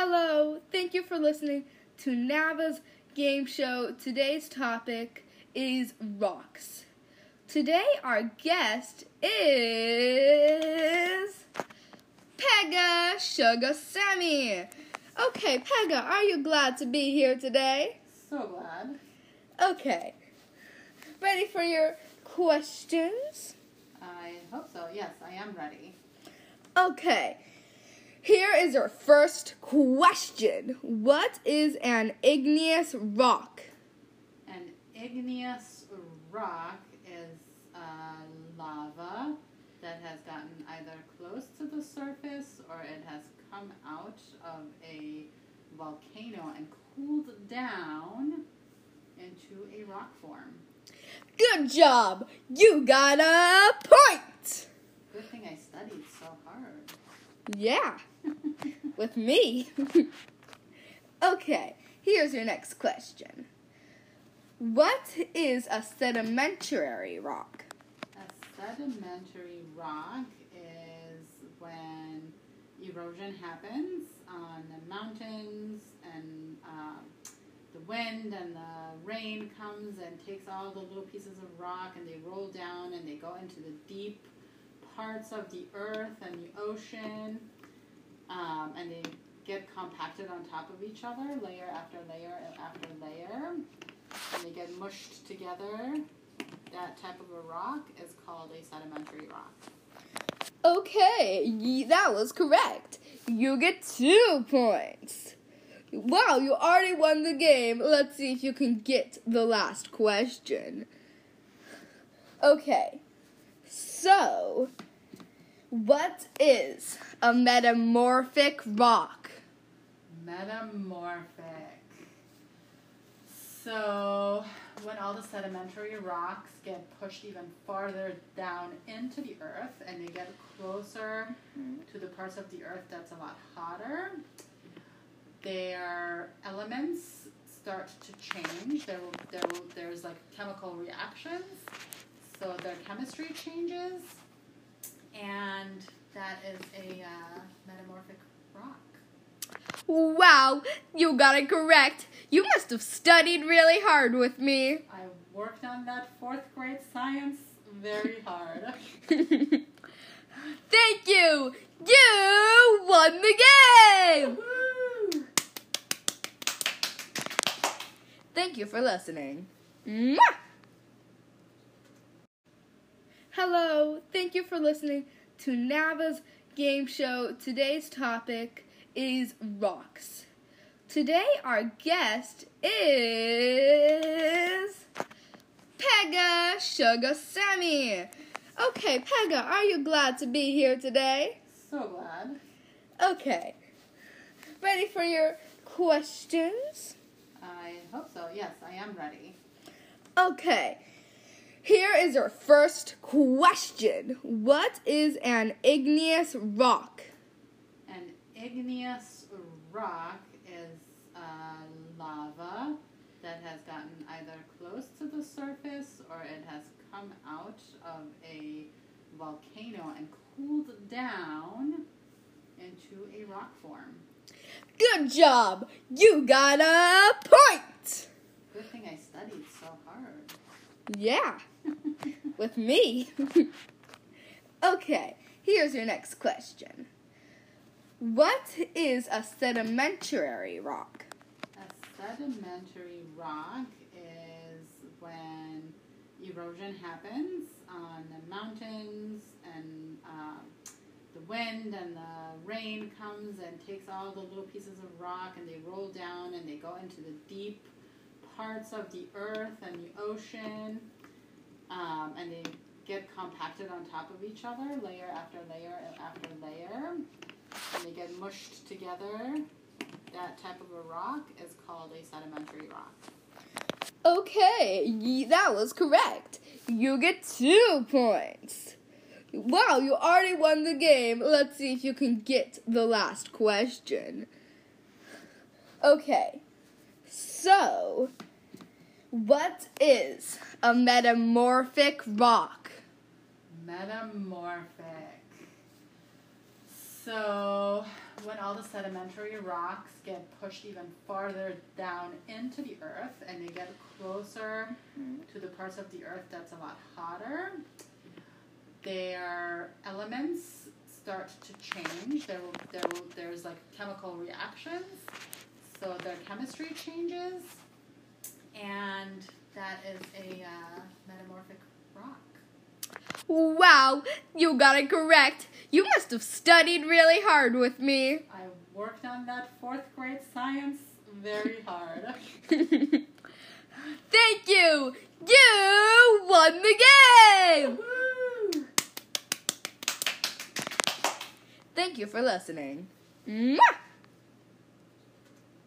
Hello, thank you for listening to Nava's game show. Today's topic is rocks. Today, our guest is Pega Sugar Sammy. Okay, Pega, are you glad to be here today? So glad. Okay, ready for your questions? I hope so. Yes, I am ready. Okay. Here is your first question. What is an igneous rock? An igneous rock is uh, lava that has gotten either close to the surface or it has come out of a volcano and cooled down into a rock form. Good job. You got a point. Good thing I studied so hard. Yeah, with me. okay, here's your next question. What is a sedimentary rock? A sedimentary rock is when erosion happens on the mountains and uh, the wind and the rain comes and takes all the little pieces of rock and they roll down and they go into the deep parts of the earth and the ocean um, and they get compacted on top of each other layer after layer after layer and they get mushed together that type of a rock is called a sedimentary rock Okay, that was correct. You get two points. Wow, you already won the game. Let's see if you can get the last question. Okay, so what is a metamorphic rock? Metamorphic. So, when all the sedimentary rocks get pushed even farther down into the earth and they get closer to the parts of the earth that's a lot hotter, their elements start to change. There will, there will, there's like chemical reactions, so their chemistry changes, and that is a uh, metamorphic rock. Wow, you got it correct. You must have studied really hard with me. I worked on that fourth grade science very hard. Thank you. You won the game. Woo! Thank you for listening. Mwah! Hello, thank you for listening to Nava's game show. Today's topic is rocks. Today, our guest is Pega Sugar Sammy. Okay, Pega, are you glad to be here today? So glad. Okay, ready for your questions? I hope so. Yes, I am ready. Okay. Here is your first question. What is an igneous rock? An igneous rock is uh, lava that has gotten either close to the surface or it has come out of a volcano and cooled down into a rock form. Good job. You got a point. Good thing I studied so hard. Yeah, with me. okay, here's your next question. What is a sedimentary rock? A sedimentary rock is when erosion happens on the mountains and uh, the wind and the rain comes and takes all the little pieces of rock and they roll down and they go into the deep parts of the earth and the ocean um, and they get compacted on top of each other layer after layer after layer and they get mushed together that type of a rock is called a sedimentary rock. Okay, that was correct. You get two points. Wow, you already won the game. Let's see if you can get the last question. Okay, so what is a metamorphic rock? Metamorphic. So, when all the sedimentary rocks get pushed even farther down into the earth and they get closer mm-hmm. to the parts of the earth that's a lot hotter, their elements start to change. There will, there will, there's like chemical reactions, so their chemistry changes, and that is a uh, metamorphic rock. Wow, you got it correct. You must have studied really hard with me. I worked on that fourth grade science very hard. Thank you. You won the game. Woo! Thank you for listening. Mwah!